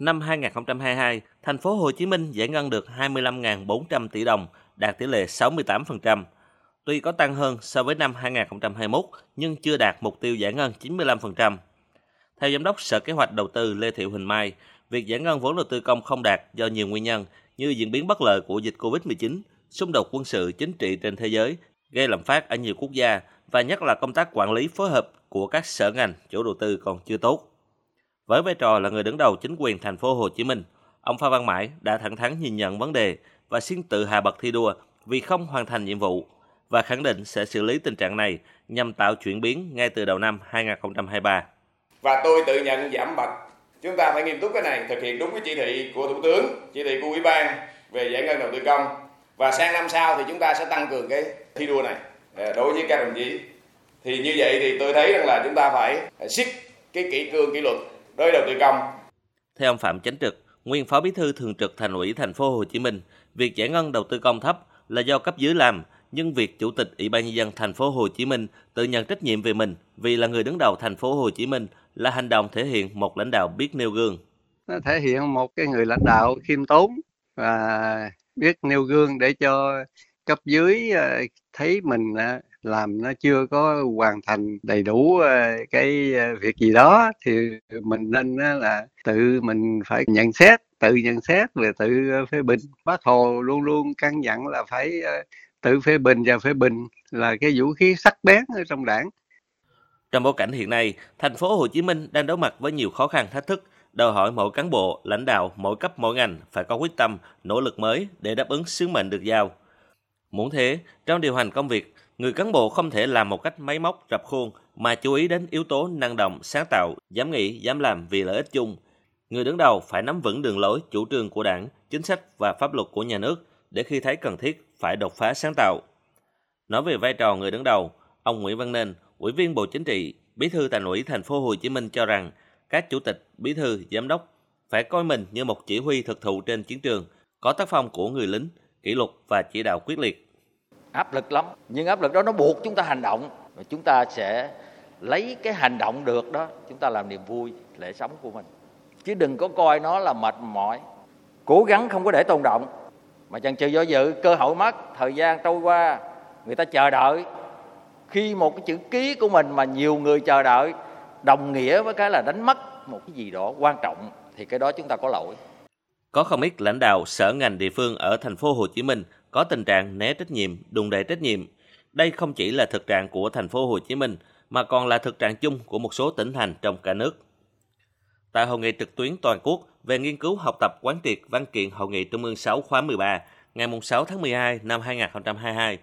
Năm 2022, thành phố Hồ Chí Minh giải ngân được 25.400 tỷ đồng, đạt tỷ lệ 68%. Tuy có tăng hơn so với năm 2021, nhưng chưa đạt mục tiêu giải ngân 95%. Theo Giám đốc Sở Kế hoạch Đầu tư Lê Thị Huỳnh Mai, việc giải ngân vốn đầu tư công không đạt do nhiều nguyên nhân như diễn biến bất lợi của dịch COVID-19, xung đột quân sự chính trị trên thế giới, gây lạm phát ở nhiều quốc gia và nhất là công tác quản lý phối hợp của các sở ngành, chủ đầu tư còn chưa tốt. Với vai trò là người đứng đầu chính quyền thành phố Hồ Chí Minh, ông Phan Văn Mãi đã thẳng thắn nhìn nhận vấn đề và xin tự hạ bậc thi đua vì không hoàn thành nhiệm vụ và khẳng định sẽ xử lý tình trạng này nhằm tạo chuyển biến ngay từ đầu năm 2023. Và tôi tự nhận giảm bậc. Chúng ta phải nghiêm túc cái này, thực hiện đúng cái chỉ thị của Thủ tướng, chỉ thị của Ủy ban về giải ngân đầu tư công. Và sang năm sau thì chúng ta sẽ tăng cường cái thi đua này à, đối với các đồng chí. Thì như vậy thì tôi thấy rằng là chúng ta phải à, siết cái kỷ cương kỷ luật đối đầu tư công. Theo ông Phạm Chánh Trực, nguyên phó bí thư thường trực thành ủy thành phố Hồ Chí Minh, việc giải ngân đầu tư công thấp là do cấp dưới làm, nhưng việc chủ tịch Ủy ban nhân dân thành phố Hồ Chí Minh tự nhận trách nhiệm về mình vì là người đứng đầu thành phố Hồ Chí Minh là hành động thể hiện một lãnh đạo biết nêu gương. Nó thể hiện một cái người lãnh đạo khiêm tốn và biết nêu gương để cho cấp dưới ờ, thấy mình ờ, làm nó chưa có hoàn thành đầy đủ ờ, cái ờ, việc gì đó thì mình nên là tự mình phải nhận xét tự nhận xét và tự ờ, phê bình bác hồ luôn luôn căn dặn là phải tự phê bình và phê bình là cái vũ khí sắc bén ở trong đảng trong bối cảnh hiện nay, thành phố Hồ Chí Minh đang đối mặt với nhiều khó khăn thách thức, đòi hỏi mỗi cán bộ, lãnh đạo, mỗi cấp mỗi ngành phải có quyết tâm, nỗ lực mới để đáp ứng sứ mệnh được giao. Muốn thế, trong điều hành công việc, người cán bộ không thể làm một cách máy móc, rập khuôn mà chú ý đến yếu tố năng động, sáng tạo, dám nghĩ, dám làm vì lợi ích chung. Người đứng đầu phải nắm vững đường lối, chủ trương của đảng, chính sách và pháp luật của nhà nước để khi thấy cần thiết phải đột phá sáng tạo. Nói về vai trò người đứng đầu, ông Nguyễn Văn Nên, Ủy viên Bộ Chính trị, Bí thư Thành ủy Thành phố Hồ Chí Minh cho rằng các chủ tịch, bí thư, giám đốc phải coi mình như một chỉ huy thực thụ trên chiến trường, có tác phong của người lính, kỷ luật và chỉ đạo quyết liệt. Áp lực lắm, nhưng áp lực đó nó buộc chúng ta hành động và chúng ta sẽ lấy cái hành động được đó, chúng ta làm niềm vui lễ sống của mình. Chứ đừng có coi nó là mệt mỏi. Cố gắng không có để tồn động mà chần chừ do dự, cơ hội mất, thời gian trôi qua, người ta chờ đợi khi một cái chữ ký của mình mà nhiều người chờ đợi đồng nghĩa với cái là đánh mất một cái gì đó quan trọng thì cái đó chúng ta có lỗi. Có không ít lãnh đạo sở ngành địa phương ở thành phố Hồ Chí Minh có tình trạng né trách nhiệm, đùn đẩy trách nhiệm. Đây không chỉ là thực trạng của thành phố Hồ Chí Minh mà còn là thực trạng chung của một số tỉnh thành trong cả nước. Tại hội nghị trực tuyến toàn quốc về nghiên cứu học tập quán triệt văn kiện hội nghị Trung ương 6 khóa 13 ngày 6 tháng 12 năm 2022,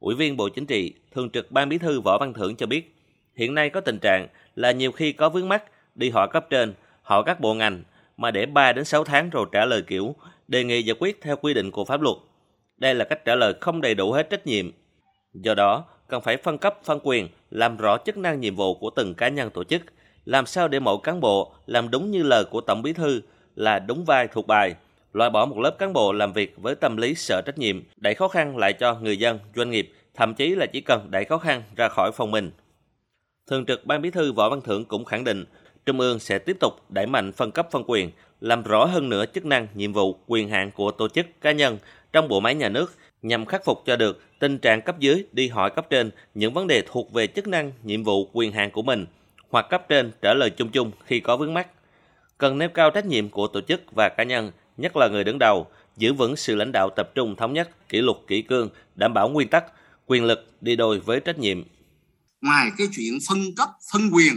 Ủy viên Bộ Chính trị, Thường trực Ban Bí thư Võ Văn Thưởng cho biết, hiện nay có tình trạng là nhiều khi có vướng mắt đi hỏi cấp trên, hỏi các bộ ngành mà để 3 đến 6 tháng rồi trả lời kiểu đề nghị giải quyết theo quy định của pháp luật. Đây là cách trả lời không đầy đủ hết trách nhiệm. Do đó, cần phải phân cấp phân quyền, làm rõ chức năng nhiệm vụ của từng cá nhân tổ chức, làm sao để mỗi cán bộ làm đúng như lời của Tổng Bí thư là đúng vai thuộc bài, loại bỏ một lớp cán bộ làm việc với tâm lý sợ trách nhiệm, đẩy khó khăn lại cho người dân, doanh nghiệp, thậm chí là chỉ cần đẩy khó khăn ra khỏi phòng mình. Thường trực Ban Bí thư Võ Văn Thưởng cũng khẳng định, Trung ương sẽ tiếp tục đẩy mạnh phân cấp phân quyền, làm rõ hơn nữa chức năng, nhiệm vụ, quyền hạn của tổ chức cá nhân trong bộ máy nhà nước nhằm khắc phục cho được tình trạng cấp dưới đi hỏi cấp trên những vấn đề thuộc về chức năng, nhiệm vụ, quyền hạn của mình, hoặc cấp trên trả lời chung chung khi có vướng mắc. Cần nêu cao trách nhiệm của tổ chức và cá nhân nhất là người đứng đầu, giữ vững sự lãnh đạo tập trung thống nhất, kỷ luật kỷ cương, đảm bảo nguyên tắc, quyền lực đi đôi với trách nhiệm. Ngoài cái chuyện phân cấp, phân quyền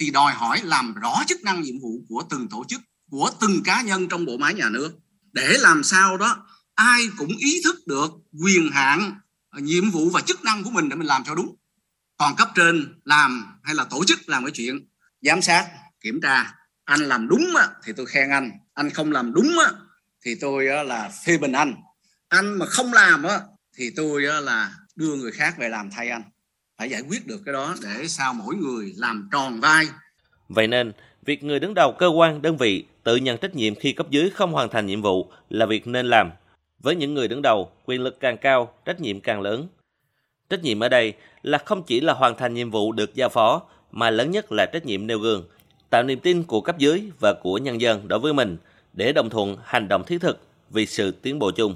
thì đòi hỏi làm rõ chức năng nhiệm vụ của từng tổ chức, của từng cá nhân trong bộ máy nhà nước. Để làm sao đó ai cũng ý thức được quyền hạn, ờ, nhiệm vụ và chức năng của mình để mình làm cho đúng. Còn cấp trên làm hay là tổ chức làm cái chuyện giám sát, kiểm tra, anh làm đúng thì tôi khen anh, anh không làm đúng á, thì tôi á, là phê bình anh. Anh mà không làm á, thì tôi á, là đưa người khác về làm thay anh phải giải quyết được cái đó để sao mỗi người làm tròn vai. Vậy nên, việc người đứng đầu cơ quan, đơn vị tự nhận trách nhiệm khi cấp dưới không hoàn thành nhiệm vụ là việc nên làm. Với những người đứng đầu, quyền lực càng cao, trách nhiệm càng lớn. Trách nhiệm ở đây là không chỉ là hoàn thành nhiệm vụ được giao phó, mà lớn nhất là trách nhiệm nêu gương, tạo niềm tin của cấp dưới và của nhân dân đối với mình để đồng thuận hành động thiết thực vì sự tiến bộ chung.